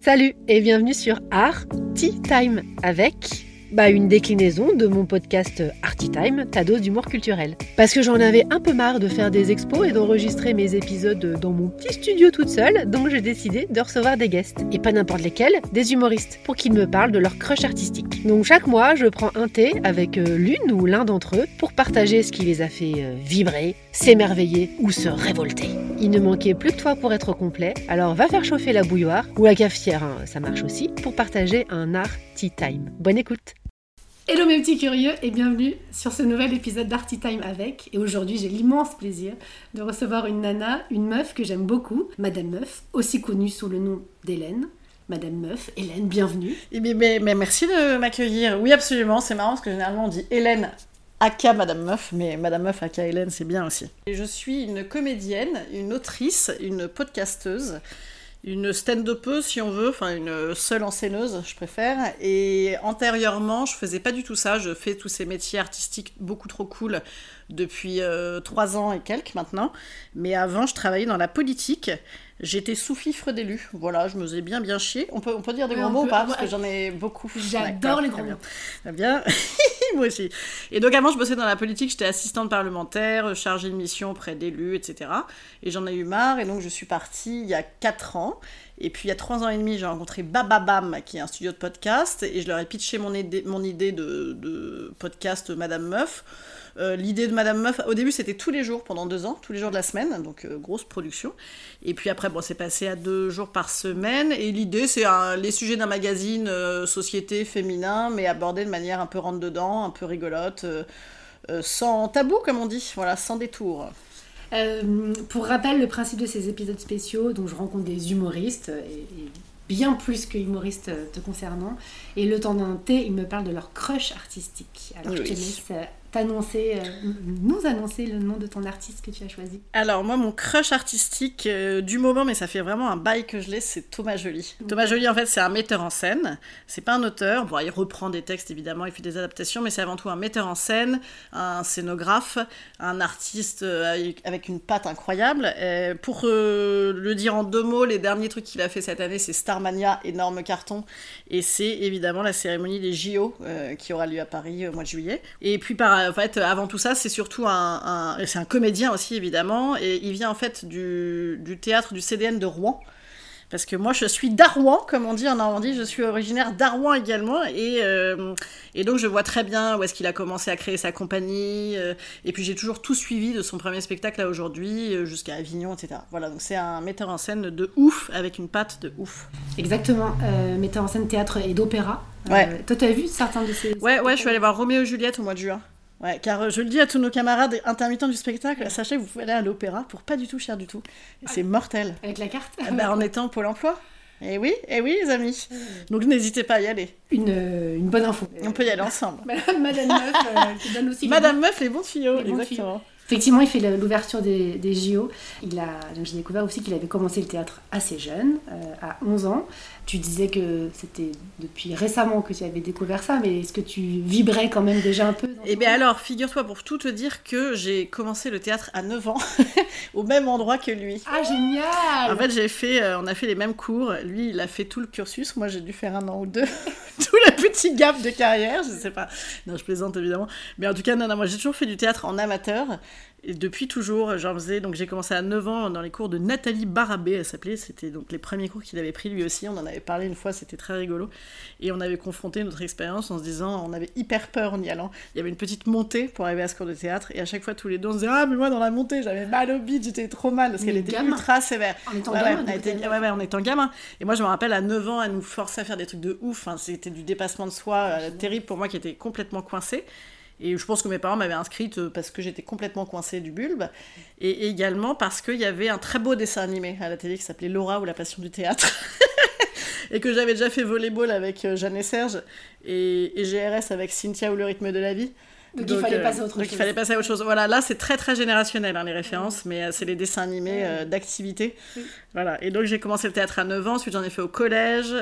Salut et bienvenue sur Art Tea Time avec bah, une déclinaison de mon podcast Arty Time, ta dose d'humour culturel. Parce que j'en avais un peu marre de faire des expos et d'enregistrer mes épisodes dans mon petit studio toute seule, donc j'ai décidé de recevoir des guests. Et pas n'importe lesquels, des humoristes, pour qu'ils me parlent de leur crush artistique. Donc chaque mois, je prends un thé avec euh, l'une ou l'un d'entre eux pour partager ce qui les a fait euh, vibrer, s'émerveiller ou se révolter. Il ne manquait plus que toi pour être complet, alors va faire chauffer la bouilloire ou la cafetière, hein, ça marche aussi, pour partager un art tea time. Bonne écoute Hello mes petits curieux et bienvenue sur ce nouvel épisode d'Arty Time avec. Et aujourd'hui j'ai l'immense plaisir de recevoir une nana, une meuf que j'aime beaucoup, Madame Meuf, aussi connue sous le nom d'Hélène. Madame Meuf, Hélène, bienvenue. Eh mais, merci de m'accueillir. Oui absolument, c'est marrant parce que généralement on dit Hélène aka Madame Meuf, mais Madame Meuf aka Hélène c'est bien aussi. Je suis une comédienne, une autrice, une podcasteuse une stand-upeuse si on veut, enfin une seule enseigneuse, je préfère. Et antérieurement, je faisais pas du tout ça. Je fais tous ces métiers artistiques beaucoup trop cool depuis euh, trois ans et quelques maintenant. Mais avant, je travaillais dans la politique. J'étais sous-fifre d'élu. Voilà, je me faisais bien bien chier. On peut, on peut dire des grands mots ou pas? Parce que j'en ai beaucoup. J'adore les grands mots. Très bien. Moi aussi. Et donc avant, je bossais dans la politique. J'étais assistante parlementaire, chargée de mission auprès d'élus, etc. Et j'en ai eu marre. Et donc je suis partie il y a 4 ans. Et puis il y a 3 ans et demi, j'ai rencontré Bababam, qui est un studio de podcast. Et je leur ai pitché mon idée, mon idée de, de podcast Madame Meuf. Euh, l'idée de Madame Meuf, au début, c'était tous les jours pendant deux ans, tous les jours de la semaine, donc euh, grosse production. Et puis après, bon, c'est passé à deux jours par semaine. Et l'idée, c'est les sujets d'un magazine euh, société féminin, mais abordés de manière un peu rentre-dedans, un peu rigolote, sans tabou, comme on dit, voilà, sans détour. pour rappel, le principe de ces épisodes spéciaux, dont je rencontre des humoristes, et, bien plus que humoristes te concernant, et le temps d'un thé, ils me parlent de leur crush artistique. Alors je te laisse t'annoncer, euh, nous annoncer le nom de ton artiste que tu as choisi Alors moi, mon crush artistique euh, du moment, mais ça fait vraiment un bail que je l'ai, c'est Thomas Joly. Thomas Joly, en fait, c'est un metteur en scène. C'est pas un auteur. Bon, il reprend des textes évidemment, il fait des adaptations, mais c'est avant tout un metteur en scène, un scénographe, un artiste euh, avec une patte incroyable. pour le dire en deux mots, les derniers trucs qu'il a fait cette année, c'est Starmania, énorme carton, et c'est évidemment la cérémonie des JO qui aura lieu à Paris au mois de juillet. Et puis par en fait, avant tout ça, c'est surtout un, c'est un comédien aussi évidemment, et il vient en fait du, du, théâtre du CDN de Rouen. Parce que moi, je suis d'Arouan, comme on dit en Normandie, je suis originaire d'Arouan également, et, euh, et donc je vois très bien où est-ce qu'il a commencé à créer sa compagnie, euh, et puis j'ai toujours tout suivi de son premier spectacle à aujourd'hui, euh, jusqu'à Avignon, etc. Voilà, donc c'est un metteur en scène de ouf, avec une patte de ouf. Exactement, metteur en scène théâtre et d'opéra. Ouais. toi, tu as vu certains de ces... Ouais, ouais, je suis allée voir Roméo et Juliette au mois de juin. Ouais, car euh, je le dis à tous nos camarades intermittents du spectacle, sachez que vous pouvez aller à l'opéra pour pas du tout cher du tout. C'est mortel. Avec la carte ah bah, En étant Pôle emploi. Et eh oui, eh oui, les amis. Donc n'hésitez pas à y aller. Une, euh, une, bonne info. On peut y aller ensemble. Madame Meuf, euh, qui donne aussi. Madame Meuf, les bons tuyaux, exactement. Effectivement, il fait l'ouverture des, des, JO. Il a, j'ai découvert aussi qu'il avait commencé le théâtre assez jeune, à 11 ans. Tu disais que c'était depuis récemment que tu avais découvert ça, mais est-ce que tu vibrais quand même déjà un peu Eh bien alors, figure-toi pour tout te dire que j'ai commencé le théâtre à 9 ans, au même endroit que lui. Ah génial En fait, j'ai fait, euh, on a fait les mêmes cours. Lui, il a fait tout le cursus. Moi, j'ai dû faire un an ou deux. tout le petit gap de carrière, je sais pas. Non, je plaisante évidemment. Mais en tout cas, non, non moi j'ai toujours fait du théâtre en amateur. Et depuis toujours, j'en faisais. Donc j'ai commencé à 9 ans dans les cours de Nathalie Barabé, elle s'appelait. C'était donc les premiers cours qu'il avait pris lui aussi. On en avait parlé une fois, c'était très rigolo. Et on avait confronté notre expérience en se disant, on avait hyper peur en y allant. Il y avait une petite montée pour arriver à ce cours de théâtre. Et à chaque fois, tous les deux, on se disait, ah, mais moi dans la montée, j'avais mal au bide, j'étais trop mal parce qu'elle était ultra sévère. En étant gamin. Ouais, ouais, en étant gamin. Et moi, je me rappelle, à 9 ans, elle nous forçait à faire des trucs de ouf. Enfin, c'était du dépassement de soi euh, terrible pour moi qui était complètement coincée. Et je pense que mes parents m'avaient inscrite euh, parce que j'étais complètement coincée du bulbe. Et également parce qu'il y avait un très beau dessin animé à la télé qui s'appelait Laura ou la passion du théâtre. et que j'avais déjà fait volleyball avec euh, Jeanne et Serge. Et, GRS avec Cynthia ou le rythme de la vie. Donc, il fallait passer à autre donc chose. il fallait passer à autre chose. Voilà, là c'est très très générationnel hein, les références, mais c'est les dessins animés d'activité. Voilà, et donc j'ai commencé le théâtre à 9 ans, ensuite j'en ai fait au collège,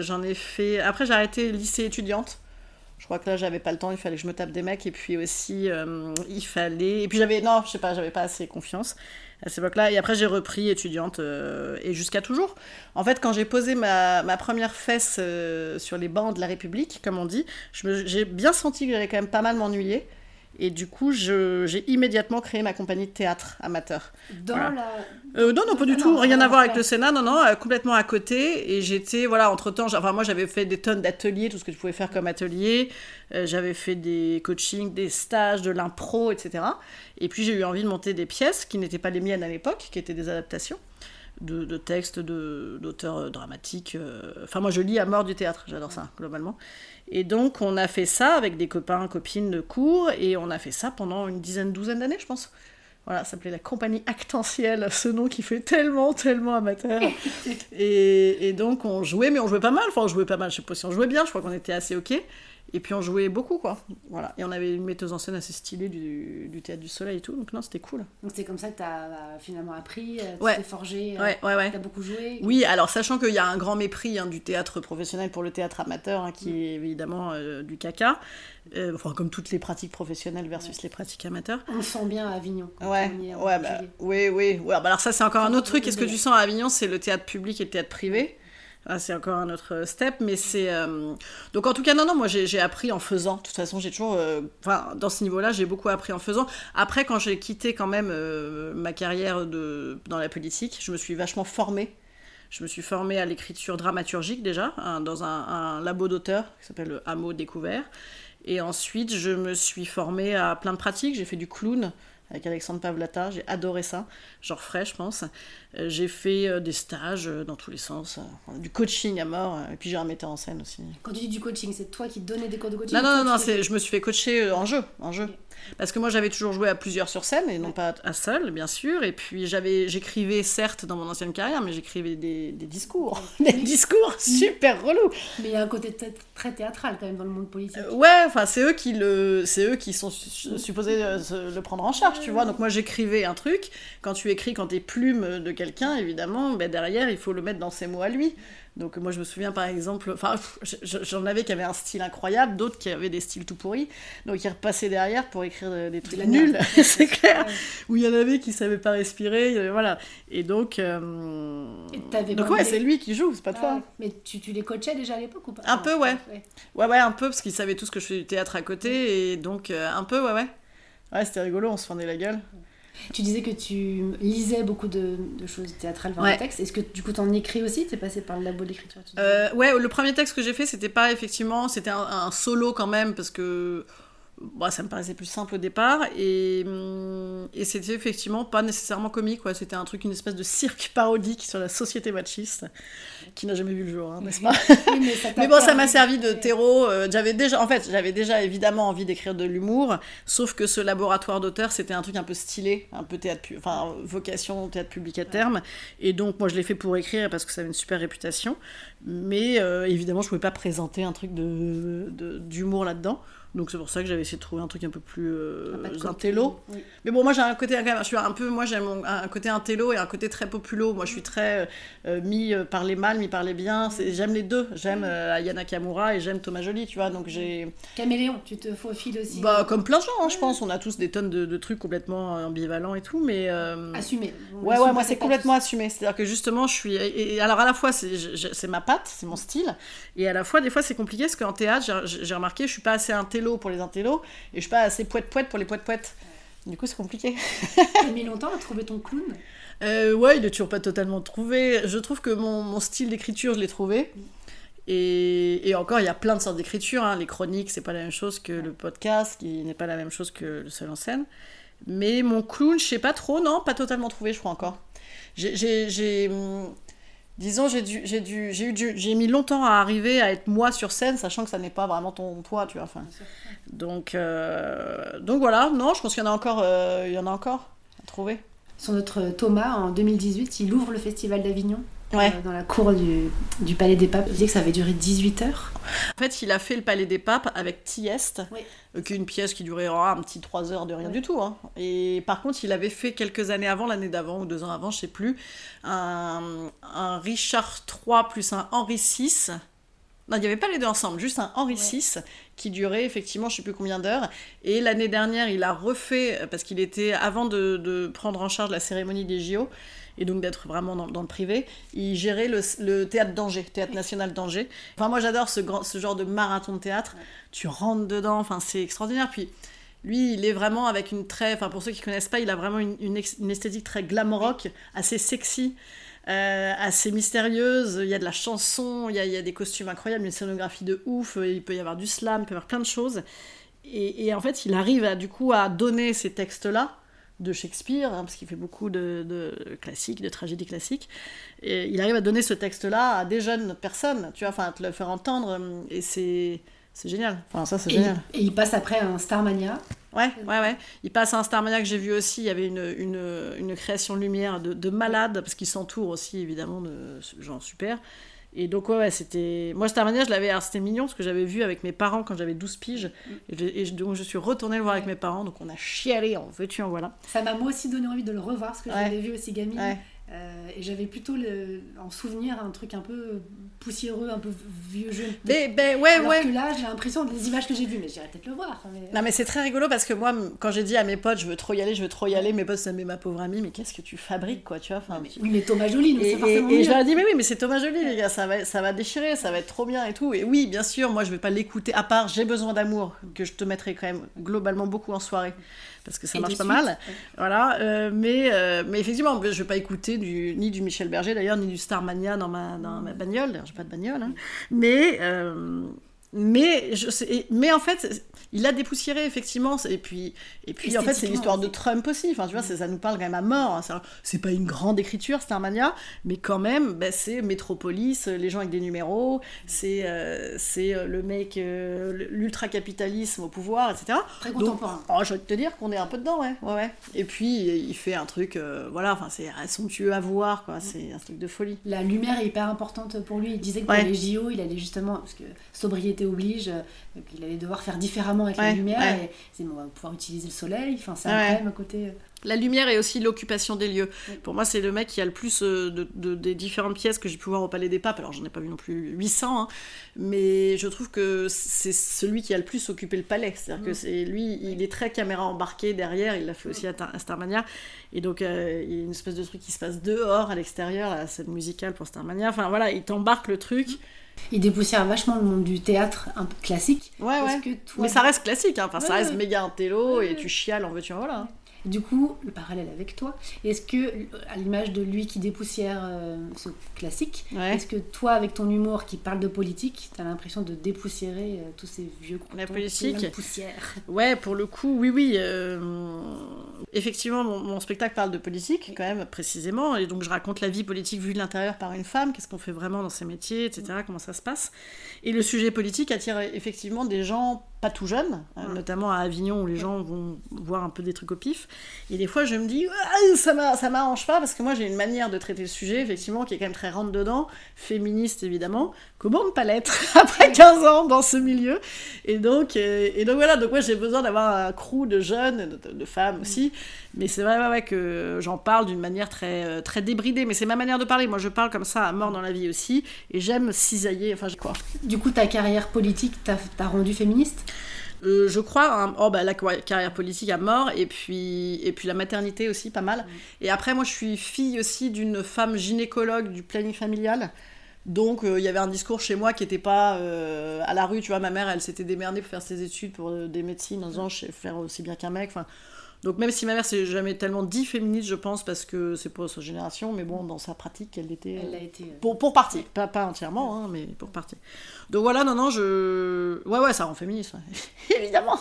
j'en ai fait. Après j'ai arrêté lycée étudiante. Je crois que là, j'avais pas le temps, il fallait que je me tape des mecs. Et puis aussi, euh, il fallait. Et puis j'avais. Non, je sais pas, j'avais pas assez confiance. à cette époque-là. Et après, j'ai repris étudiante euh, et jusqu'à toujours. En fait, quand j'ai posé ma, ma première fesse euh, sur les bancs de la République, comme on dit, j'ai bien senti que j'allais quand même pas mal m'ennuyer. Et du coup, je- j'ai immédiatement créé ma compagnie de théâtre amateur. Dans Voilà. la. Euh, non, non, pas du Ah tout. non, Rien à non, voir avec le Sénat. Non, non, euh, complètement à côté. Et j'étais, voilà, entre-temps, enfin, moi, j'avais fait des tonnes d'ateliers, tout ce que tu pouvais faire comme atelier. Euh, j'avais fait des coachings, des stages, de l'impro, etc. Et puis, j'ai eu envie de monter des pièces qui n'étaient pas les miennes à l'époque, qui étaient des adaptations de, de textes d'auteurs dramatiques. Enfin, moi, je lis à mort du théâtre. J'adore ça, globalement. Et donc, on a fait ça avec des copains, copines de cours. Et on a fait ça pendant une dizaine, douzaine d'années, je pense. Voilà, ça s'appelait la compagnie Actentielle, ce nom qui fait tellement, tellement amateur. et, et donc on jouait, mais on jouait pas mal, enfin on jouait pas mal, je sais pas si on jouait bien, je crois qu'on était assez ok. Et puis on jouait beaucoup, quoi. Voilà. Et on avait une metteuse en scène assez stylée du, du Théâtre du Soleil et tout, donc non, c'était cool. Donc c'est comme ça que tu as finalement appris, euh, tu Ouais. t'es forgé, euh, Ouais, ouais, ouais. t'as beaucoup joué. Oui, alors sachant qu'il y a un grand mépris hein, du théâtre professionnel pour le théâtre amateur, hein, qui est évidemment euh, du caca, Euh, enfin comme toutes les pratiques professionnelles versus les pratiques amateurs. On le sent bien à Avignon. quand Ouais, on est bah, oui, oui. Bah alors ça, c'est encore un autre truc. Est-ce que tu sens à Avignon, c'est le théâtre public et le théâtre privé? Ah, c'est encore un autre step, mais c'est... euh, Donc en tout cas, non, non, moi j'ai appris en faisant. De toute façon, j'ai toujours... euh, dans ce niveau-là, j'ai beaucoup appris en faisant. Après, quand j'ai quitté quand même euh, ma carrière de... dans la politique, je me suis vachement formée. Je me suis formée à l'écriture dramaturgique déjà, hein, dans un, un labo d'auteur qui s'appelle le Hameau Découvert. Et ensuite, je me suis formée à plein de pratiques. J'ai fait du clown avec Alexandre Pavlata, j'ai adoré ça. J'en referai, je pense. Euh, j'ai fait euh, des stages euh, dans tous les sens, du coaching à mort, et puis j'ai un metteur en scène aussi. Quand tu dis du coaching, c'est toi qui donnais des cours de coaching Non, non, non, fais- je me suis fait coacher en jeu, en jeu. Parce que moi, j'avais toujours joué à plusieurs sur scène, et non Ouais. pas à seul, bien sûr. Et puis, j'avais, j'écrivais, certes, dans mon ancienne carrière, mais j'écrivais des, des discours. Des discours super relous. Mais il y a un côté très théâtral quand même dans le monde politique. Euh, Ouais, enfin c'est eux qui le, c'est eux qui sont su- supposés euh, le prendre en charge, tu vois. Donc moi j'écrivais un truc. Quand tu écris, quand t'es plume de quelqu'un, évidemment, ben derrière il faut le mettre dans ses mots à lui. Donc moi je me souviens par exemple, enfin j'en avais qui avaient un style incroyable, d'autres qui avaient des styles tout pourris. Donc ils repassaient derrière pour écrire euh, des trucs nuls, c'est clair. Où il y en avait qui savaient pas respirer, voilà. Et donc, euh, Et donc ouais, c'est lui qui joue, c'est pas toi. Ah ouais. Mais tu, tu les coachais déjà à l'époque ou pas Un peu, ouais. ouais. Ouais, ouais, un peu, parce qu'ils savaient tous que je fais du théâtre à côté, et donc euh, un peu, ouais, ouais. Ouais, c'était rigolo, on se fendait la gueule. Tu disais que tu lisais beaucoup de, de choses théâtrales vers Ouais. texte. Est-ce que du coup t'en écris aussi? T'es passé par le labo d'écriture Euh, ouais, le premier texte que j'ai fait, c'était pas effectivement, c'était un, un solo quand même, parce que bah, ça me paraissait plus simple au départ, et, hum, et c'était effectivement pas nécessairement comique, quoi. C'était un truc, une espèce de cirque parodique sur la société machiste, qui n'a jamais vu le jour, hein, n'est-ce pas? Oui, mais ça t'a Mais bon, ça m'a servi de terreau. euh, j'avais déjà, en fait, j'avais déjà évidemment envie d'écrire de l'humour, sauf que ce laboratoire d'auteur, c'était un truc un peu stylé, un peu théâtre, pu- enfin vocation théâtre public à terme. Et donc, moi, je l'ai fait pour écrire parce que ça avait une super réputation. Mais euh, évidemment, je pouvais pas présenter un truc de de- d'humour là-dedans. Donc c'est pour ça que j'avais essayé de trouver un truc un peu plus euh, de côté. intello. Oui. Mais bon, moi j'ai un côté je suis un peu, moi j'ai un côté intello et un côté très populo. Moi je suis très euh, mi euh, par les mal, mi par les bien. C'est- J'aime les deux. J'aime euh, Ayana Kamura et j'aime Thomas Joly, tu vois. Donc j'ai, Caméléon, tu te faufiles aussi. bah comme plein de gens, hein, je pense. On a tous des tonnes de, de trucs complètement euh, ambivalents et tout, mais. euh, Assumé. On Ouais, ouais, moi c'est complètement assumé. C'est-à-dire que justement, je suis. Et, et alors à la fois, c'est ma patte, c'est mon style. Et à la fois, des fois, c'est compliqué parce qu'en théâtre, j'ai- j'ai remarqué, je suis pas assez intello pour les intellos et je suis pas assez poète-poète pour les poètes-poètes. Du coup, c'est compliqué. T'as mis longtemps à trouver ton clown? Euh, ouais, il est toujours pas totalement trouvé. Je trouve que mon, mon style d'écriture, je l'ai trouvé. Et, et encore, il y a plein de sortes d'écriture. hein. Les chroniques, c'est pas la même chose que le podcast, qui n'est pas la même chose que le seul en scène. Mais mon clown, je sais pas trop, non, pas totalement trouvé, je crois encore. J'ai, hum, disons, j'ai dû, j'ai dû, j'ai eu, j'ai mis longtemps à arriver à être moi sur scène, sachant que ça n'est pas vraiment ton toi, tu vois. Enfin, donc, euh, donc voilà. Non, je pense qu'il y en a encore, euh, il y en a encore à trouver. Sur notre Thomas, en 2018, il ouvre le Festival d'Avignon. Ouais. euh, dans la cour du, du Palais des Papes. Il disait que ça avait duré 18 heures. En fait, il a fait le Palais des Papes avec Tieste, Oui. euh, qui est une pièce qui durait oh, un petit 3 heures de rien Oui. du tout. hein. Et par contre, il avait fait quelques années avant, l'année d'avant ou deux ans avant, je sais plus, un, un Richard III plus un Henri VI. Non, il n'y avait pas les deux ensemble, juste un Henri Ouais. VI qui durait effectivement je sais plus combien d'heures. Et l'année dernière, il a refait, parce qu'il était, avant de, de, prendre en charge la cérémonie des JO, et donc d'être vraiment dans, le privé, il gérait le, théâtre d'Angers, théâtre national d'Angers. Enfin, moi j'adore ce, genre de marathon de théâtre. Tu rentres dedans, enfin, c'est extraordinaire. Puis lui, il est vraiment avec une très. Enfin, pour ceux qui connaissent pas, il a vraiment une, esthétique très glam rock, assez sexy. Euh, assez mystérieuse, il y a de la chanson, il y a, des costumes incroyables, une scénographie de ouf, il peut y avoir du slam, il peut y avoir plein de choses. Et, et en fait, il arrive à, du coup à donner ces textes-là de Shakespeare, hein, parce qu'il fait beaucoup de, de, classiques, de tragédies classiques, et il arrive à donner ce texte-là à des jeunes personnes, tu vois, enfin, à te le faire entendre, et c'est c'est génial. Enfin, ça, c'est génial. Et il passe après un Starmania. Ouais, ouais, ouais. Il passe à un Starmania que j'ai vu aussi. Il y avait une, une, une création lumière de, de malade, parce qu'il s'entoure aussi, évidemment, de gens super. Et donc, ouais, ouais c'était. Moi, Starmania, je l'avais. C'était mignon, parce que j'avais vu avec mes parents quand j'avais 12 piges. Et, donc, je suis retournée le voir avec mes parents. Donc, on a chialé en veux-tu, en voilà. Ça m'a moi aussi donné envie de le revoir, parce que je l'avais vu aussi gamine. Euh, et j'avais plutôt le, en souvenir un truc un peu poussiéreux, un peu vieux jeu. Mais, ben, ouais, Alors ouais. que là, j'ai l'impression des images que j'ai vues, mais j'irai peut-être le voir. Mais... Non, mais c'est très rigolo parce que moi, quand j'ai dit à mes potes, je veux trop y aller, je veux trop y aller, mes potes, ça met ma pauvre amie, mais qu'est-ce que tu fabriques, quoi, tu vois enfin, mais, Oui, mais Thomas Joly, et, et, et je leur ai dit, mais oui, mais c'est Thomas Joly, les gars, ça va, ça va déchirer, ça va être trop bien et tout. Et oui, bien sûr, moi, je vais pas l'écouter, à part J'ai besoin d'amour, que je te mettrai quand même globalement beaucoup en soirée parce que ça marche pas mal. Voilà, euh, mais, euh, mais effectivement, je vais pas écouter du, ni du Michel Berger d'ailleurs, ni du Starmania dans ma, dans ma bagnole. J'ai pas de bagnole, hein. mais euh, mais, je sais, mais en fait, il a dépoussiéré, effectivement. Et puis, et puis en fait, c'est l'histoire de Trump aussi. Enfin, tu vois, ça nous parle quand même à mort. Hein. C'est pas une grande écriture, Starmania, mais quand même, bah, c'est Métropolis, les gens avec des numéros, c'est euh, c'est euh, le mec, euh, l'ultra-capitalisme au pouvoir, etc. Très contemporain. Donc, oh, je vais te dire qu'on est un peu dedans, ouais. ouais, ouais. Et puis, il fait un truc, euh, voilà, enfin, c'est somptueux à voir, quoi. C'est un truc de folie. La lumière est hyper importante pour lui. Il disait que pour Ouais. les JO, il allait justement, parce que sobriété oblige, euh, donc il allait devoir faire différemment avec la lumière, ouais. et bon, on va pouvoir utiliser le soleil, enfin c'est Ouais. incroyable à côté. La lumière et aussi l'occupation des lieux. Oui. Pour moi, c'est le mec qui a le plus euh, de, de- des différentes pièces que j'ai pu voir au Palais des Papes. Alors, j'en ai pas vu non plus 800, hein, mais je trouve que c'est celui qui a le plus occupé le palais. C'est-à-dire que Mm. c'est lui, il est très caméra embarquée derrière. Il l'a fait aussi à, Tar- à Starmania. Et donc, euh, il y a une espèce de truc qui se passe dehors, à l'extérieur, la scène musicale pour Starmania. Enfin, voilà, il t'embarque le truc. Il dépoussière vachement le monde du théâtre un peu classique. Ouais, ouais. que toi, Mais ça reste classique, hein. enfin, ça reste méga intello et tu chiales en veux-tu en voilà. Du coup, le parallèle avec toi, est-ce que, à l'image de lui qui dépoussière euh, ce classique, Ouais. est-ce que toi, avec ton humour qui parle de politique, t'as l'impression de dépoussiérer euh, tous ces vieux La politique. poussière? Ouais, pour le coup, oui, oui. euh, Effectivement, mon, mon spectacle parle de politique, quand même, précisément. Et donc, je raconte la vie politique vue de l'intérieur par une femme, qu'est-ce qu'on fait vraiment dans ces métiers, etc., comment ça se passe. Et le sujet politique attire effectivement des gens pas tout jeunes, euh, notamment à Avignon, où les gens vont voir un peu des trucs au pif. Et des fois, je me dis, ça m'a- ça m'arrange pas, parce que moi, j'ai une manière de traiter le sujet, effectivement, qui est quand même très rentre-dedans, féministe, évidemment. Comment ne pas l'être après 15 ans dans ce milieu? Et donc, euh, et donc voilà, donc moi j'ai besoin d'avoir un crew de jeunes, de, de femmes aussi, mais c'est vrai ouais, ouais, que j'en parle d'une manière très, euh, très débridée, mais c'est ma manière de parler, moi je parle comme ça à mort dans la vie aussi, et j'aime cisailler, enfin j'ai quoi Du coup, ta carrière politique t'a rendu féministe? Euh, je crois, hein, oh, bah, la carrière politique à mort, et puis, et puis la maternité aussi, pas mal. Et après, moi, je suis fille aussi d'une femme gynécologue du planning familial. Donc, euh, il y avait un discours chez moi qui n'était pas euh, à la rue. Tu vois, ma mère, elle s'était démerdée pour faire ses études pour des médecines en disant je sais faire aussi bien qu'un mec. Enfin, donc, même si ma mère s'est jamais tellement dit féministe, je pense, parce que c'est pas sa génération, mais bon, dans sa pratique, elle était. Elle a été. Pour, pour partie, pas, pas entièrement, hein, mais pour partie. Donc voilà, non, non, je. Ouais, ouais, ça rend féministe, ouais. évidemment.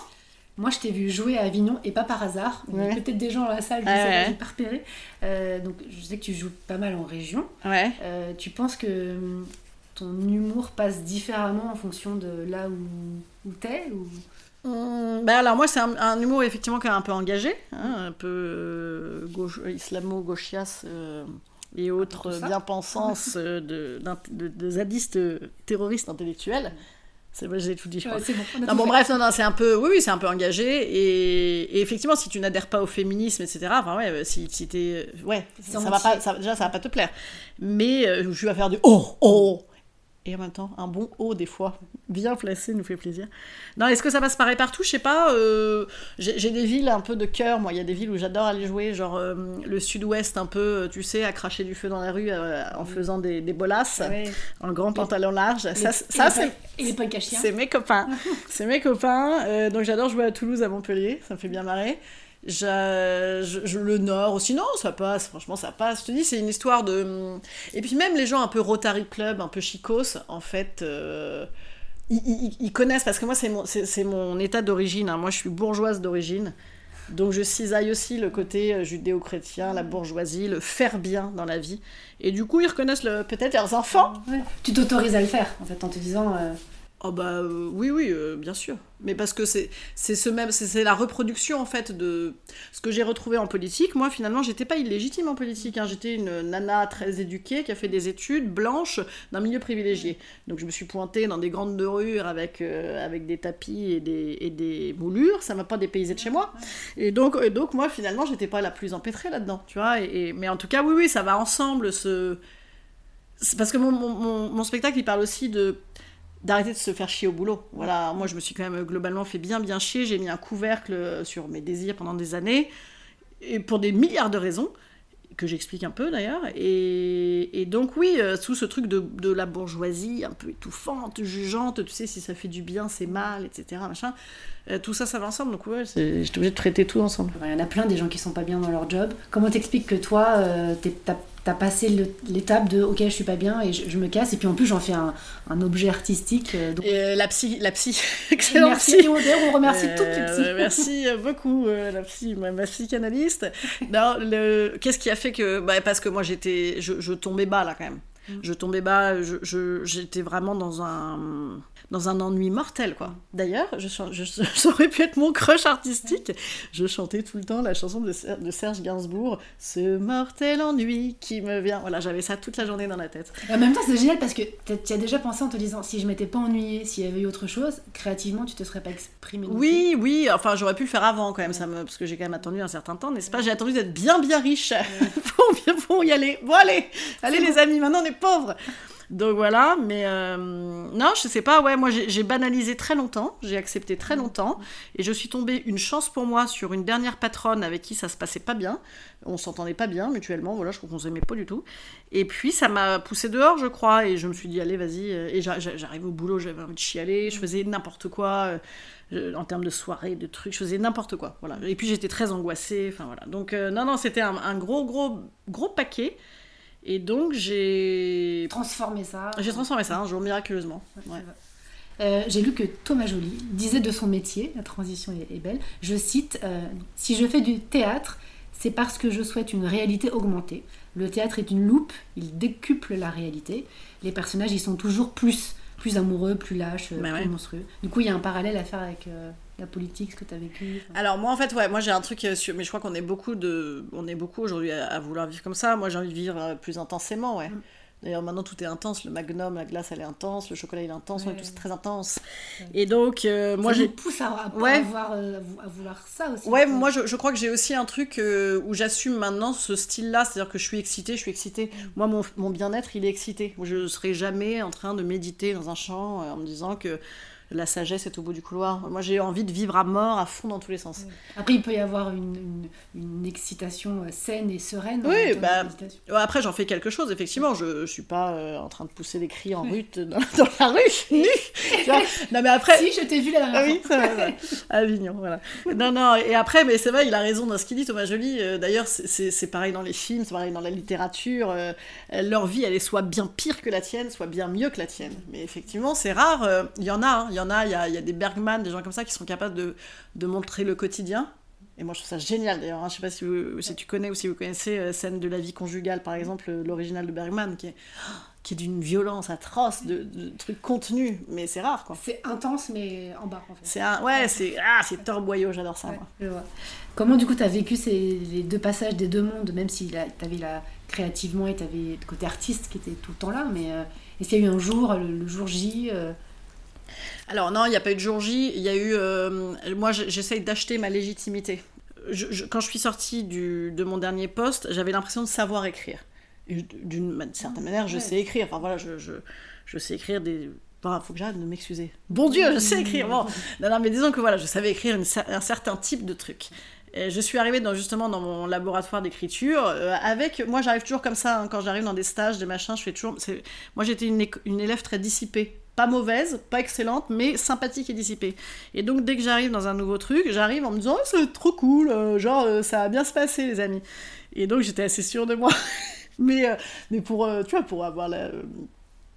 Moi, je t'ai vu jouer à Avignon et pas par hasard. Il y a peut-être des gens dans la salle, je Ouais, sais pas, ouais. j'ai pas repéré. Euh, donc, je sais que tu joues pas mal en région. Ouais. Euh, tu penses que ton humour passe différemment en fonction de là où, où t'es ou... Hum, bah alors moi c'est un, un humour effectivement quand même un peu engagé, hein, un peu euh, gauche, islamo-gauchias euh, et autres tout ça. bien-pensances euh, de, de, de zadistes euh, terroristes intellectuels. C'est vrai, j'ai tout dit, je crois. Ouais, bon, Non, bon, bref, non, non, c'est un peu, oui, oui, c'est un peu engagé, et, et effectivement, si tu n'adhères pas au féminisme, etc., enfin, ouais, euh, si, si t'es, ouais, ça, ça va pas, ça- déjà, ça va pas te plaire. Mais, euh, je vais faire du oh, oh, et en même temps un bon haut des fois bien placé nous fait plaisir. Non, est-ce que ça passe pareil partout? Je sais pas. euh, j'ai des villes un peu de cœur. Moi, il y a des villes où j'adore aller jouer, genre euh, le sud-ouest un peu, euh, tu sais, à cracher du feu dans la rue euh, en faisant des, des bolasses, en grand pantalon large. Ça, c'est- ça c'est c'est mes copains. c'est mes copains. Donc j'adore jouer à Toulouse, à Montpellier. Ça me fait bien marrer. Je, le Nord aussi, non, ça passe. Franchement, ça passe. Je te dis, c'est une histoire de. Et puis même les gens un peu Rotary Club, un peu chicos, en fait. euh, Ils, connaissent, parce que moi, c'est mon, c'est, mon état d'origine. hein. Moi, je suis bourgeoise d'origine. Donc, je cisaille aussi le côté euh, judéo-chrétien, la bourgeoisie, le faire bien dans la vie. Et du coup, ils reconnaissent le, peut-être leurs enfants. Tu t'autorises à le faire, en fait, en te disant. euh, Oh bah euh, oui oui euh, bien sûr. Mais parce que c'est c'est ce même c'est la reproduction en fait de ce que j'ai retrouvé en politique. Moi finalement j'étais pas illégitime en politique hein. j'étais une nana très éduquée qui a fait des études blanches d'un milieu privilégié. Donc je me suis pointée dans des grandes dorures avec euh, avec des tapis et des et des moulures. Ça m'a pas dépaysé de chez moi. Et donc donc moi finalement j'étais pas la plus empêtrée là dedans tu vois. Et, mais en tout cas oui oui ça va ensemble ce parce que mon, mon- mon spectacle il parle aussi de d'arrêter de se faire chier au boulot. Voilà, moi je me suis quand même globalement fait bien bien chier, j'ai mis un couvercle sur mes désirs pendant des années, et pour des milliards de raisons, que j'explique un peu d'ailleurs, et, et donc oui, euh, sous ce truc de, la bourgeoisie un peu étouffante, jugeante, tu sais, si ça fait du bien c'est mal, etc. Machin, Euh, tout ça ça va ensemble, donc ouais, j'étais obligée de traiter tout ensemble. Il y en a plein des gens qui sont pas bien dans leur job. Comment t'expliques que toi, euh, t'es- t'as as passé l'étape de ok, je suis pas bien et je, je me casse, et puis en plus j'en fais un, un objet artistique. euh, donc- euh, la psy, la psy, Et excellente merci, psy. on, on remercie Euh, toutes les psys. merci beaucoup, euh, la psy, ma, ma psychanalyste. Non, le- qu'est-ce qui a fait que. Bah, parce que moi, j'étais. Je, je tombais bas, là, quand même. Mm. Je tombais bas, je- je- j'étais vraiment dans un. Dans un ennui mortel, quoi. D'ailleurs, je, je, ça aurait pu être mon crush artistique. Je chantais tout le temps la chanson de, Ser- de Serge Gainsbourg, Ce mortel ennui qui me vient. Voilà, j'avais ça toute la journée dans la tête. En même temps, c'est génial parce que tu as déjà pensé en te disant si je m'étais pas ennuyée, s'il y avait eu autre chose, créativement, tu te serais pas exprimé. non plus. Oui, oui, enfin j'aurais pu le faire avant quand même, ça me... parce que j'ai quand même attendu un certain temps, n'est-ce pas? J'ai attendu d'être bien bien riche pour, bien- pour y aller. Bon allez, allez les amis, maintenant on est pauvres. Donc voilà, mais euh, non, je sais pas, ouais, moi j'ai banalisé très longtemps, j'ai accepté très longtemps, et je suis tombée, une chance pour moi, sur une dernière patronne avec qui ça se passait pas bien, on s'entendait pas bien mutuellement, voilà, je crois qu'on s'aimait pas du tout, et puis ça m'a poussé dehors, je crois, et je me suis dit, allez, vas-y, euh, et j'a- j'a- j'arrive au boulot, j'avais envie de chialer, je faisais n'importe quoi, euh, je- en termes de soirée, de trucs, je faisais n'importe quoi, voilà, et puis j'étais très angoissée, enfin voilà, donc euh, non, non, c'était un, un gros, gros, gros paquet, et donc j'ai... Transformer ça. J'ai transformé ça un jour miraculeusement. Ouais. Euh, J'ai lu que Thomas Joly disait de son métier, la transition est, est belle, je cite euh, Si je fais du théâtre, c'est parce que je souhaite une réalité augmentée. Le théâtre est une loupe, il décuple la réalité. Les personnages, ils sont toujours plus, plus amoureux, plus lâches, Bah plus ouais. monstrueux. Du coup, il y a un parallèle à faire avec euh, la politique, ce que tu as vécu. enfin. Alors moi en fait ouais, moi j'ai un truc euh, sur... mais je crois qu'on est beaucoup de on est beaucoup aujourd'hui à, à vouloir vivre comme ça. Moi j'ai envie de vivre euh, plus intensément, ouais. Mm. D'ailleurs maintenant tout est intense, le magnum, la glace elle est intense, le chocolat il est intense, on est Ouais. tous très intense. Ouais. Et donc euh, moi j'ai pousse à, à- Ouais. avoir, euh, à vou- à vouloir ça aussi. Ouais, moi je, je crois que j'ai aussi un truc euh, où j'assume maintenant ce style-là, c'est-à-dire que je suis excitée, je suis excitée. Moi, mon, mon bien-être, il est excité. Je serai jamais en train de méditer dans un champ en me disant que la sagesse est au bout du couloir. Moi, j'ai envie de vivre à mort, à fond dans tous les sens. Après, il peut y avoir une, une- une excitation euh, saine et sereine. Oui, temps, bah, Après, j'en fais quelque chose, effectivement. Je, je suis pas euh, en train de pousser des cris en rut dans, dans la rue, nue. Non, mais après. Si, je t'ai vu la dernière Ah oui. À Avignon, voilà. Non, non, et après, mais c'est vrai, il a raison dans ce qu'il dit, Thomas Joly. Euh, D'ailleurs, c'est- pareil dans les films, c'est pareil dans la littérature. euh, euh, leur vie, elle est soit bien pire que la tienne, soit bien mieux que la tienne. Mais effectivement, c'est rare. euh, Il y en a, hein, il y en a, il y a, y des Bergman, des gens comme ça qui sont capables de, de montrer le quotidien. Et moi, je trouve ça génial d'ailleurs. hein. Je sais pas si, vous- si tu connais ou si vous connaissez euh, Scène de la vie conjugale, par exemple, euh, l'original de Bergman, qui est, qui est d'une violence atroce, de, de trucs contenus. Mais c'est rare, quoi. C'est intense, mais en bas, en fait. C'est un, ouais, c'est ah, c'est torboyau, j'adore ça. Ouais, moi. je vois. Comment, du coup, tu as vécu ces, les deux passages des deux mondes, même si tu avais la, créativement et tu avais le côté artiste qui était tout le temps là, mais euh, est-ce qu'il y a eu un jour, le, le jour J euh, Alors non, il n'y a pas eu de jour J. Il y a eu, euh, moi, j'essaye d'acheter ma légitimité. Je- je- quand je suis sortie du, de mon dernier poste, j'avais l'impression de savoir écrire. d'une certaine manière, je sais écrire. Enfin voilà, je, je, je sais écrire des. Il faut que j'arrête de m'excuser. Bon Dieu, je sais écrire. Bon. Non, non, mais disons que voilà, je savais écrire une, un certain type de truc. Et je suis arrivée dans, justement dans mon laboratoire d'écriture euh, avec. Moi, j'arrive toujours comme ça, hein, quand j'arrive dans des stages, des machins, je fais toujours. Moi, j'étais une, une élève très dissipée pas mauvaise, pas excellente, mais sympathique et dissipée. Et donc dès que j'arrive dans un nouveau truc, j'arrive en me disant oh, c'est trop cool, euh, genre euh, ça va bien se passer les amis. Et donc j'étais assez sûre de moi. mais, euh, mais pour, tu vois, pour avoir la,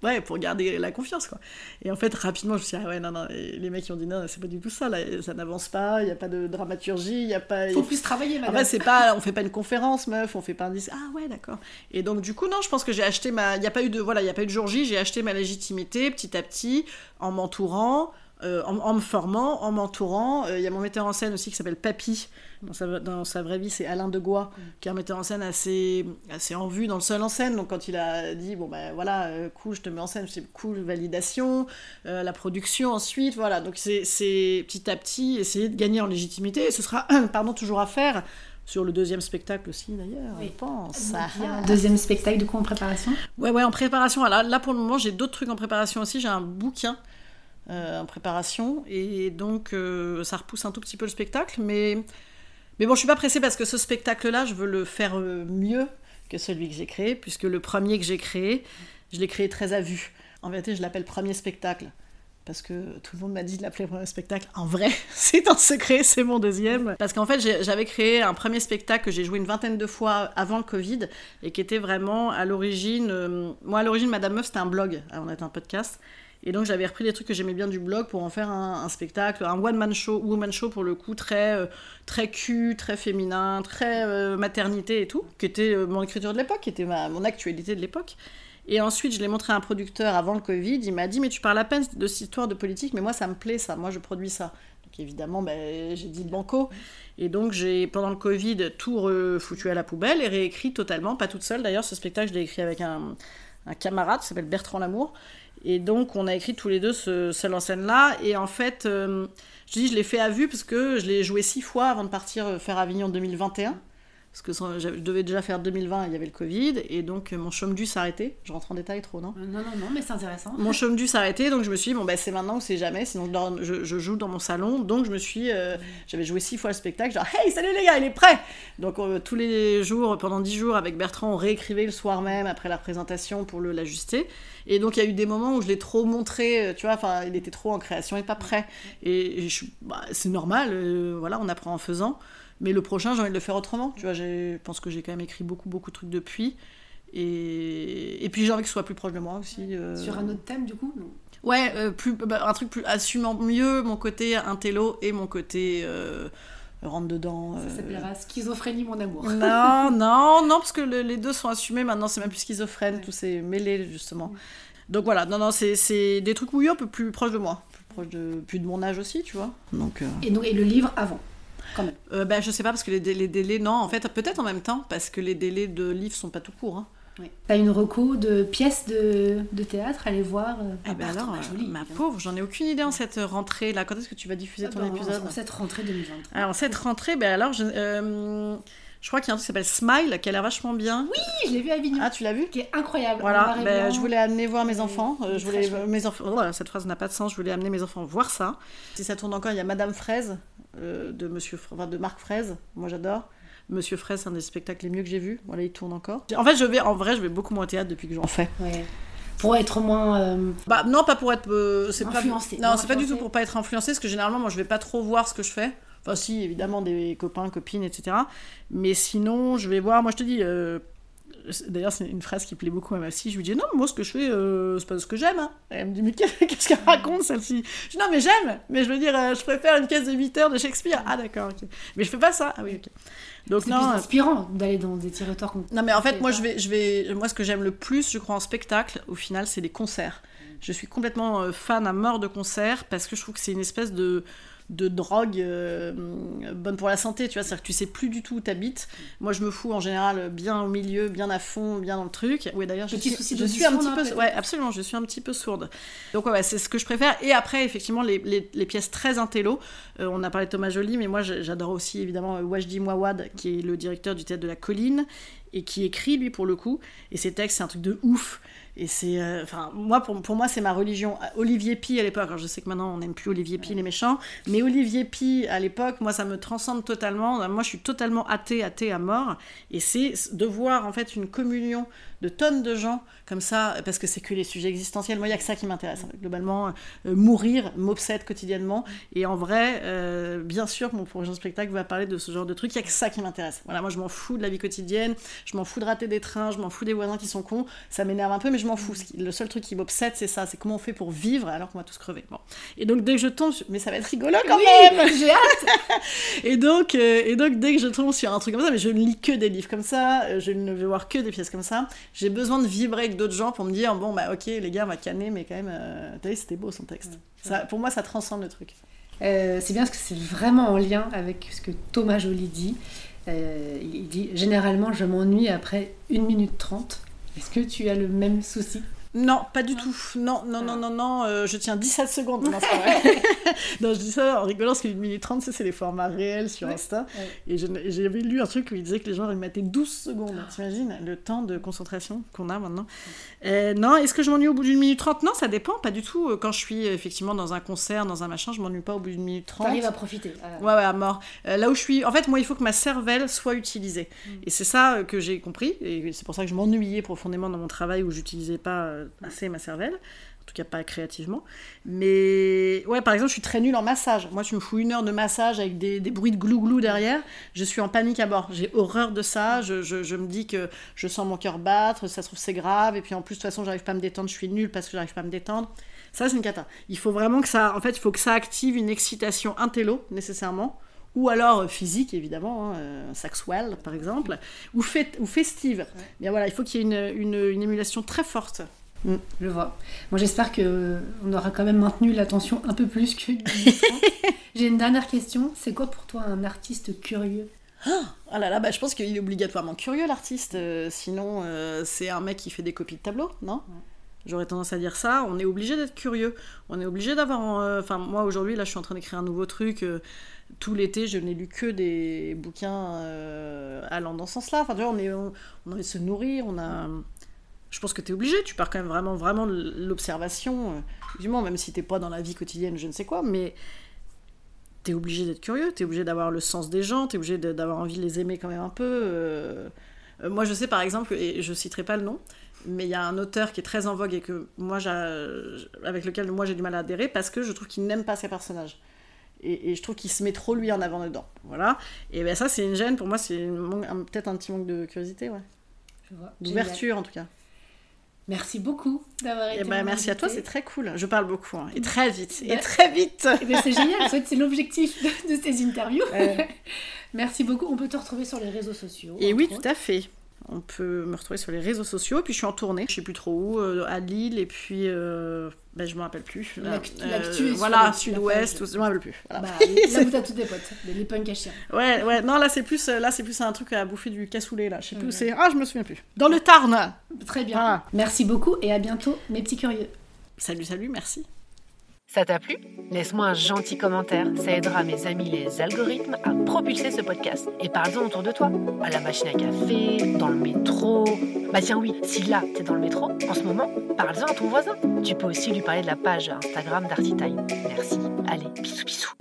ouais, pour garder la confiance, quoi. Et en fait, rapidement, je me suis dit, ah ouais, non, non, les mecs ont dit, non, c'est pas du tout ça, là, ça n'avance pas, il n'y a pas de dramaturgie, il n'y a pas... Faut plus travailler, madame. C'est pas, on fait pas une conférence, meuf, on fait pas un disque, ah ouais, d'accord. Et donc, du coup, non, je pense que j'ai acheté ma, il n'y a pas eu de, voilà, il n'y a pas eu de jour J, j'ai acheté ma légitimité petit à petit, en m'entourant, euh, en, me formant, en m'entourant. Euh, il y a mon metteur en scène aussi qui s'appelle Papy. Dans sa, dans sa, vraie vie, c'est Alain Degois, mm. qui est un metteur en scène assez, assez en vue dans le seul en scène. Donc quand il a dit, bon ben voilà, euh, cool, je te mets en scène, c'est cool, validation, la production ensuite, voilà. Donc c'est petit à petit essayer de gagner en légitimité. Et ce sera, pardon, toujours à faire sur le deuxième spectacle aussi d'ailleurs, je pense. deuxième spectacle de quoi en préparation? Ouais, ouais, en préparation. là, là, pour le moment, j'ai d'autres trucs en préparation aussi. J'ai un bouquin euh, en préparation. Et donc, euh, ça repousse un tout petit peu le spectacle. Mais, mais bon, je suis pas pressée parce que ce spectacle-là, je veux le faire euh, mieux que celui que j'ai créé, puisque le premier que j'ai créé, je l'ai créé très à vue. En vérité, je l'appelle premier spectacle. Parce que tout le monde m'a dit de l'appeler premier spectacle. En vrai, c'est un secret, c'est mon deuxième. Parce qu'en fait, j'avais créé un premier spectacle que j'ai joué une vingtaine de fois avant le Covid et qui était vraiment à l'origine. moi, à l'origine, Madame Meuf, c'était un blog. On était un podcast. Et donc j'avais repris des trucs que j'aimais bien du blog pour en faire un, spectacle, un one-man show, woman show pour le coup, très, euh, très cul, très féminin, très euh, maternité et tout, qui était euh, mon écriture de l'époque, qui était ma, mon actualité de l'époque. Et ensuite, je l'ai montré à un producteur avant le Covid. Il m'a dit Mais tu parles à peine de cette histoire de politique, mais moi, ça me plaît, ça. Moi, je produis ça. Donc, évidemment, ben, j'ai dit banco. Et donc, j'ai, pendant le Covid, tout foutu à la poubelle et réécrit totalement, pas toute seule. D'ailleurs, ce spectacle, je l'ai écrit avec un, un camarade qui s'appelle Bertrand Lamour. Et donc, on a écrit tous les deux ce seul en scène-là. Et en fait, euh, je dis, je l'ai fait à vue parce que je l'ai joué six fois avant de partir euh, faire Avignon 2021 parce que je devais déjà faire 2020, il y avait le Covid, et donc euh, mon chôme dû s'arrêter. Je rentre en détail trop, non Non, non, non, mais c'est intéressant. Mon chôme dû s'arrêter, donc je me suis dit, bon, bah, c'est maintenant ou c'est jamais, sinon je, je, joue dans mon salon, donc je me suis. Euh, j'avais joué six fois le spectacle, genre, hey, salut les gars, il est prêt Donc euh, tous les jours, pendant dix jours, avec Bertrand, on réécrivait le soir même, après la représentation, pour l'ajuster. Et donc il y a eu des moments où je l'ai trop montré, tu vois, enfin, il était trop en création et pas prêt. Et, bah, c'est normal, voilà, on apprend en faisant. Mais le prochain, j'ai envie de le faire autrement. Tu vois, je pense que j'ai quand même écrit beaucoup, beaucoup de trucs depuis. Et, et puis j'ai envie que ce soit plus proche de moi aussi. Euh. Sur un autre thème, du coup Ouais, euh, plus, bah, un truc plus assumant mieux mon côté intello et mon côté euh, rentre dedans. Ça s'appellera Schizophrénie, mon amour. Non, non, non, parce que les deux sont assumés maintenant, c'est même plus schizophrène, tout s'est mêlé justement. Donc voilà, non, non, c'est des trucs oui, un peu plus proches de moi, plus proche de, plus de mon âge aussi, tu vois. Donc, et, donc, et le livre avant? Quand même. Euh, ben, je sais pas, parce que les, délais, non, en fait, peut-être en même temps, parce que les délais de livres sont pas tout courts. Hein. Oui. T'as une reco de pièces de, de théâtre à aller voir euh, eh ben alors, ma pauvre, j'en ai aucune idée en cette rentrée là. Quand est-ce que tu vas diffuser ton ah ben, épisode? En cette rentrée 2023. Alors, en cette rentrée, ben alors, je, euh, je crois qu'il y a un truc qui s'appelle Smile qui a l'air vachement bien. Oui, je l'ai vu à Avignon. Ah, tu l'as vu Qui est incroyable. Voilà, ben, je voulais amener voir mes enfants. Euh, je voulais mes enfants. Oh, cette phrase n'a pas de sens. Je voulais amener mes enfants voir ça. Si ça tourne encore, il y a Madame Fraise euh, de Monsieur, enfin, de Marc Fraise. Moi, j'adore. Monsieur Fraise, c'est un des spectacles les mieux que j'ai vu. Voilà, il tourne encore. En fait, je vais, en vrai, je vais beaucoup moins au théâtre depuis que j'en fais. Ouais. Pour être moins. Euh, bah non, pas pour être. c'est influencé. Pas... Non, c'est pas du tout pour pas être influencé, parce que généralement, moi, je vais pas trop voir ce que je fais. Enfin, si, évidemment, des copains, copines, etc. Mais sinon, je vais voir. Moi, je te dis. Euh, d'ailleurs, c'est une phrase qui plaît beaucoup à ma fille. Je lui dis non, moi, ce que je fais, euh, c'est pas ce que j'aime. Hein. Elle me dit mais qu'est-ce qu'elle raconte celle-ci? Je dis non, mais j'aime. Mais je veux dire, euh, je préfère une pièce de 8 heures de Shakespeare. Ah d'accord. ok. Mais je fais pas ça. Ah oui, ok. Donc non. C'est inspirant d'aller dans des territoires. Non, mais en fait, moi, je vais, je vais, moi, ce que j'aime le plus, je crois, en spectacle, au final, c'est les concerts. Je suis complètement fan à mort de concerts parce que je trouve que c'est une espèce de de drogue euh, bonne pour la santé, tu vois, c'est-à-dire que tu sais plus du tout où t'habites. Moi, je me fous en général bien au milieu, bien à fond, bien dans le truc. Oui, d'ailleurs, je, suis, je suis un petit peu, ouais, absolument, je suis un petit peu sourde. Donc ouais, c'est ce que je préfère. Et après, effectivement, les, les, pièces très intello. Euh, on a parlé de Thomas Joly, mais moi, j'adore aussi évidemment Wajdi Mouawad, qui est le directeur du théâtre de la Colline et qui écrit lui pour le coup. Et ses textes, c'est un truc de ouf. Et c'est, euh, enfin, moi pour, pour moi c'est ma religion. Olivier Pi à l'époque, alors je sais que maintenant on n'aime plus Olivier Pi les méchants, mais Olivier Pi à l'époque, moi ça me transcende totalement. Moi je suis totalement athée, athée à mort. Et c'est de voir en fait une communion de tonnes de gens comme ça, parce que c'est que les sujets existentiels. Moi, il n'y a que ça qui m'intéresse. Globalement, euh, mourir m'obsède quotidiennement. Et en vrai, euh, bien sûr, mon prochain spectacle va parler de ce genre de truc. Il n'y a que ça qui m'intéresse. Voilà, moi, je m'en fous de la vie quotidienne. Je m'en fous de rater des trains. Je m'en fous des voisins qui sont cons. Ça m'énerve un peu, mais je m'en fous. Le seul truc qui m'obsède, c'est ça. C'est comment on fait pour vivre alors qu'on va tous crever. Bon. Et donc, dès que je tombe, mais ça va être rigolo quand même. J'ai hâte. et donc, euh, et donc, dès que je tombe sur un truc comme ça, mais je ne lis que des livres comme ça. Je ne vais voir que des pièces comme ça j'ai besoin de vibrer avec d'autres gens pour me dire bon bah ok les gars on va canner mais quand même euh, t'as vu c'était beau son texte ça, pour moi ça transcende le truc euh, c'est bien parce que c'est vraiment en lien avec ce que Thomas Joly dit euh, il dit généralement je m'ennuie après 1 minute 30 est-ce que tu as le même souci? Non, pas du tout. Non, non, non, non, non, euh, je tiens 17 secondes. Non, non, je dis ça en rigolant parce qu'une minute 30, c'est les formats réels sur Insta. Et j'avais lu un truc où il disait que les gens ils mettaient 12 secondes. T'imagines le temps de concentration qu'on a maintenant? Euh, Non, est-ce que je m'ennuie au bout d'une minute 30 Non, ça dépend, pas du tout. Euh, quand je suis effectivement dans un concert, dans un machin, je m'ennuie pas au bout d'une minute 30. T'arrives à profiter. Ouais, ouais, à mort. là où je suis, en fait, moi, il faut que ma cervelle soit utilisée. Mm. Et c'est ça que j'ai compris. Et c'est pour ça que je m'ennuyais profondément dans mon travail où j'utilisais pas assez ma cervelle. En tout cas, pas créativement. Mais ouais, par exemple, je suis très nulle en massage. Moi, tu me fous une heure de massage avec des, des bruits de glou-glou derrière. Je suis en panique à bord. J'ai horreur de ça. Je, je, je, me dis que je sens mon cœur battre. Ça se trouve, c'est grave. Et puis en plus, de toute façon, j'arrive pas à me détendre. Je suis nulle parce que j'arrive pas à me détendre. Ça, c'est une cata. Il faut vraiment que ça. En fait, il faut que ça active une excitation intello, nécessairement ou alors euh, physique évidemment, hein, euh, sexuelle par exemple, ou, fait, ou festive. Bien voilà, il faut qu'il y ait une, une, une émulation très forte. Mm, je vois. Moi, j'espère que on aura quand même maintenu l'attention un peu plus que. J'ai une dernière question. C'est quoi pour toi un artiste curieux? Ah là là, bah, je pense qu'il est obligatoirement curieux l'artiste. Euh, sinon, euh, c'est un mec qui fait des copies de tableaux, non? J'aurais tendance à dire ça. On est obligé d'être curieux. On est obligé d'avoir. Euh, enfin, moi aujourd'hui, là, je suis en train d'écrire un nouveau truc. tout l'été, je n'ai lu que des bouquins allant dans ce sens-là. Enfin, tu vois, on, est, on, on a envie de se nourrir. On a je pense que tu es obligé, tu pars quand même vraiment, vraiment de l'observation, du euh, même si t'es pas dans la vie quotidienne, je ne sais quoi, mais tu es obligé d'être curieux, tu es obligé d'avoir le sens des gens, tu es obligé d'avoir envie de les aimer quand même un peu. Euh. Euh, moi, je sais par exemple, et je citerai pas le nom, mais il y a un auteur qui est très en vogue et que moi, avec lequel moi j'ai du mal à adhérer parce que je trouve qu'il n'aime pas ses personnages. Et, je trouve qu'il se met trop lui en avant dedans. Voilà. Et ben ça, c'est une gêne. Pour moi, c'est peut-être un petit manque de curiosité, ouais. D'ouverture, en tout cas. Merci beaucoup d'avoir été. Eh ben, merci à toi, c'est très cool. Je parle beaucoup hein. et très vite. Et très vite. Eh ben, c'est génial, c'est l'objectif de, ces interviews. merci beaucoup. On peut te retrouver sur les réseaux sociaux. Et oui, tout à fait. On peut me retrouver sur les réseaux sociaux. Et puis je suis en tournée, je sais plus trop où, euh, à Lille, et puis euh, ben, je me rappelle plus. L'actu euh, Voilà, sud-ouest, je me rappelle plus. Voilà. Bah, là où t'as tous tes potes, les punks à chiens. Ouais, ouais, non, là c'est plus, là, c'est plus un truc à bouffer du cassoulet, là. Je sais plus où c'est. Ah, je me souviens plus. Dans le Tarn Très bien. Merci beaucoup et à bientôt, mes petits curieux. Salut, salut, merci. Ça t'a plu? Laisse-moi un gentil commentaire, ça aidera mes amis les algorithmes à propulser ce podcast. Et parle-en autour de toi, à la machine à café, dans le métro. Bah tiens oui, si là t'es dans le métro, en ce moment, parle-en à ton voisin. Tu peux aussi lui parler de la page Instagram d'Artitime. Merci. Allez, bisous bisous.